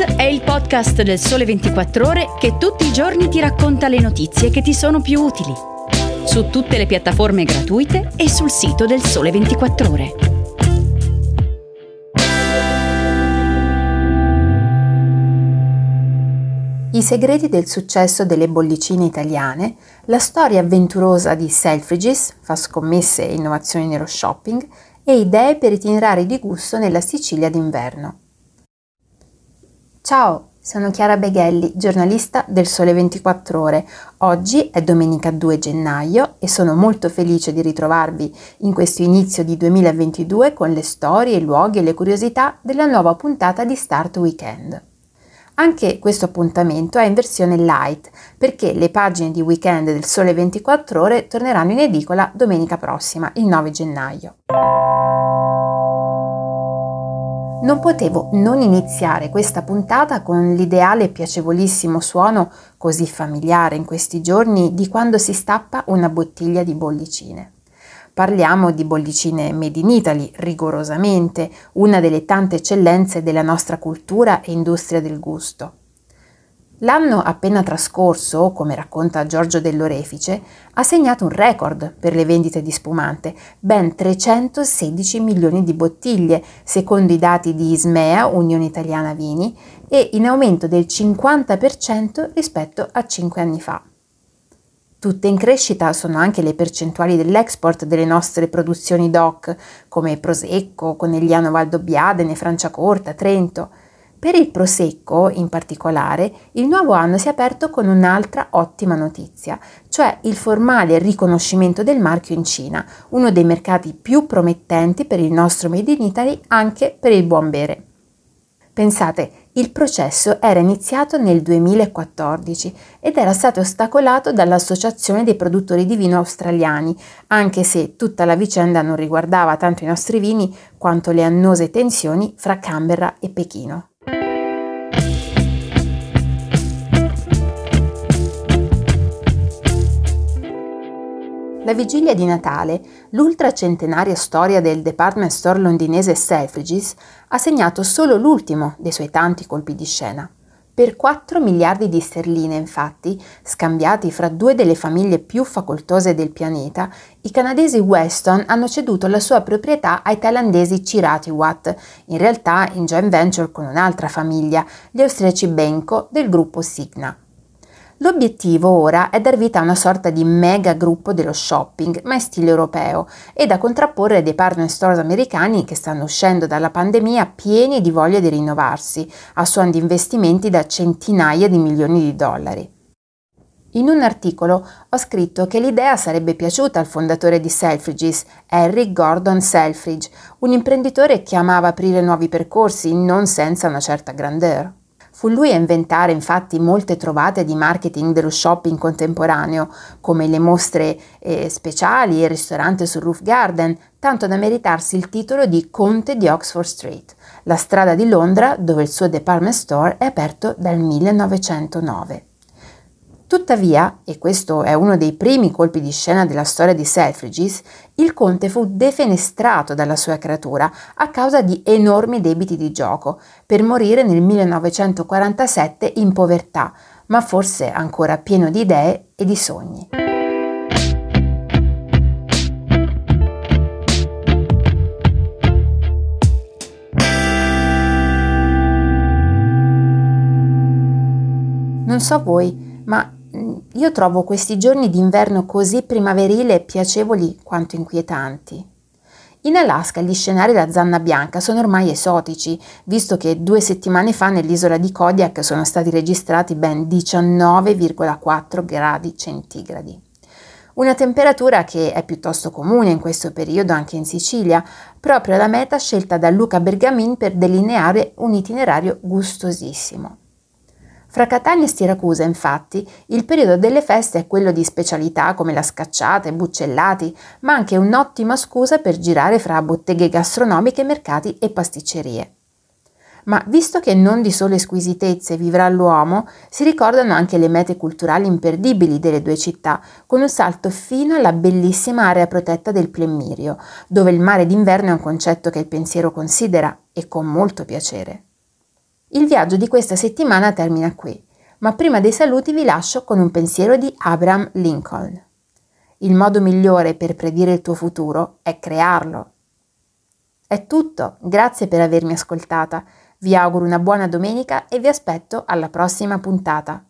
È il podcast del Sole 24 Ore che tutti i giorni ti racconta le notizie che ti sono più utili. Su tutte le piattaforme gratuite e sul sito del Sole 24 Ore. I segreti del successo delle bollicine italiane, la storia avventurosa di Selfridges, fa scommesse e innovazioni nello shopping, e idee per itinerari di gusto nella Sicilia d'inverno. Ciao, sono Chiara Beghelli, giornalista del Sole 24 Ore. Oggi è domenica 2 gennaio e sono molto felice di ritrovarvi in questo inizio di 2022 con le storie, i luoghi e le curiosità della nuova puntata di Start Weekend. Anche questo appuntamento è in versione light perché le pagine di weekend del Sole 24 Ore torneranno in edicola domenica prossima, il 9 gennaio. Non potevo non iniziare questa puntata con l'ideale e piacevolissimo suono così familiare in questi giorni di quando si stappa una bottiglia di bollicine. Parliamo di bollicine made in Italy, rigorosamente, una delle tante eccellenze della nostra cultura e industria del gusto. L'anno appena trascorso, come racconta Giorgio dell'Orefice, ha segnato un record per le vendite di spumante, ben 316 milioni di bottiglie, secondo i dati di Ismea, Unione Italiana Vini, e in aumento del 50% rispetto a 5 anni fa. Tutte in crescita sono anche le percentuali dell'export delle nostre produzioni DOC, come Prosecco, Conegliano Valdobbiadene, Franciacorta, Trento, per il Prosecco, in particolare, il nuovo anno si è aperto con un'altra ottima notizia, cioè il formale riconoscimento del marchio in Cina, uno dei mercati più promettenti per il nostro Made in Italy anche per il buon bere. Pensate, il processo era iniziato nel 2014 ed era stato ostacolato dall'Associazione dei produttori di vino australiani, anche se tutta la vicenda non riguardava tanto i nostri vini quanto le annose tensioni fra Canberra e Pechino. La vigilia di Natale, l'ultracentenaria storia del department store londinese Selfridges, ha segnato solo l'ultimo dei suoi tanti colpi di scena. Per 4 miliardi di sterline, infatti, scambiati fra due delle famiglie più facoltose del pianeta, i canadesi Weston hanno ceduto la sua proprietà ai thailandesi Chirati-Watt, in realtà in joint venture con un'altra famiglia, gli austriaci Benko del gruppo Signa. L'obiettivo ora è dar vita a una sorta di mega gruppo dello shopping, ma in stile europeo, e da contrapporre ai department stores americani che stanno uscendo dalla pandemia pieni di voglia di rinnovarsi, a suon di investimenti da centinaia di milioni di dollari. In un articolo ho scritto che l'idea sarebbe piaciuta al fondatore di Selfridges, Harry Gordon Selfridge, un imprenditore che amava aprire nuovi percorsi non senza una certa grandeur. Fu lui a inventare infatti molte trovate di marketing dello shopping contemporaneo, come le mostre eh, speciali e il ristorante sul Roof Garden, tanto da meritarsi il titolo di Conte di Oxford Street, la strada di Londra dove il suo department store è aperto dal 1909. Tuttavia, e questo è uno dei primi colpi di scena della storia di Selfridges, il conte fu defenestrato dalla sua creatura a causa di enormi debiti di gioco, per morire nel 1947 in povertà, ma forse ancora pieno di idee e di sogni. Non so voi, ma io trovo questi giorni d'inverno così primaverile e piacevoli quanto inquietanti. In Alaska gli scenari da zanna bianca sono ormai esotici, visto che due settimane fa nell'isola di Kodiak sono stati registrati ben 19,4 gradi centigradi. Una temperatura che è piuttosto comune in questo periodo anche in Sicilia, proprio la meta scelta da Luca Bergamin per delineare un itinerario gustosissimo. Fra Catania e Siracusa, infatti, il periodo delle feste è quello di specialità come la scacciata e buccellati, ma anche un'ottima scusa per girare fra botteghe gastronomiche, mercati e pasticcerie. Ma visto che non di sole squisitezze vivrà l'uomo, si ricordano anche le mete culturali imperdibili delle due città, con un salto fino alla bellissima area protetta del Plemmirio, dove il mare d'inverno è un concetto che il pensiero considera e con molto piacere. Il viaggio di questa settimana termina qui, ma prima dei saluti vi lascio con un pensiero di Abraham Lincoln. Il modo migliore per predire il tuo futuro è crearlo. È tutto, grazie per avermi ascoltata. Vi auguro una buona domenica e vi aspetto alla prossima puntata.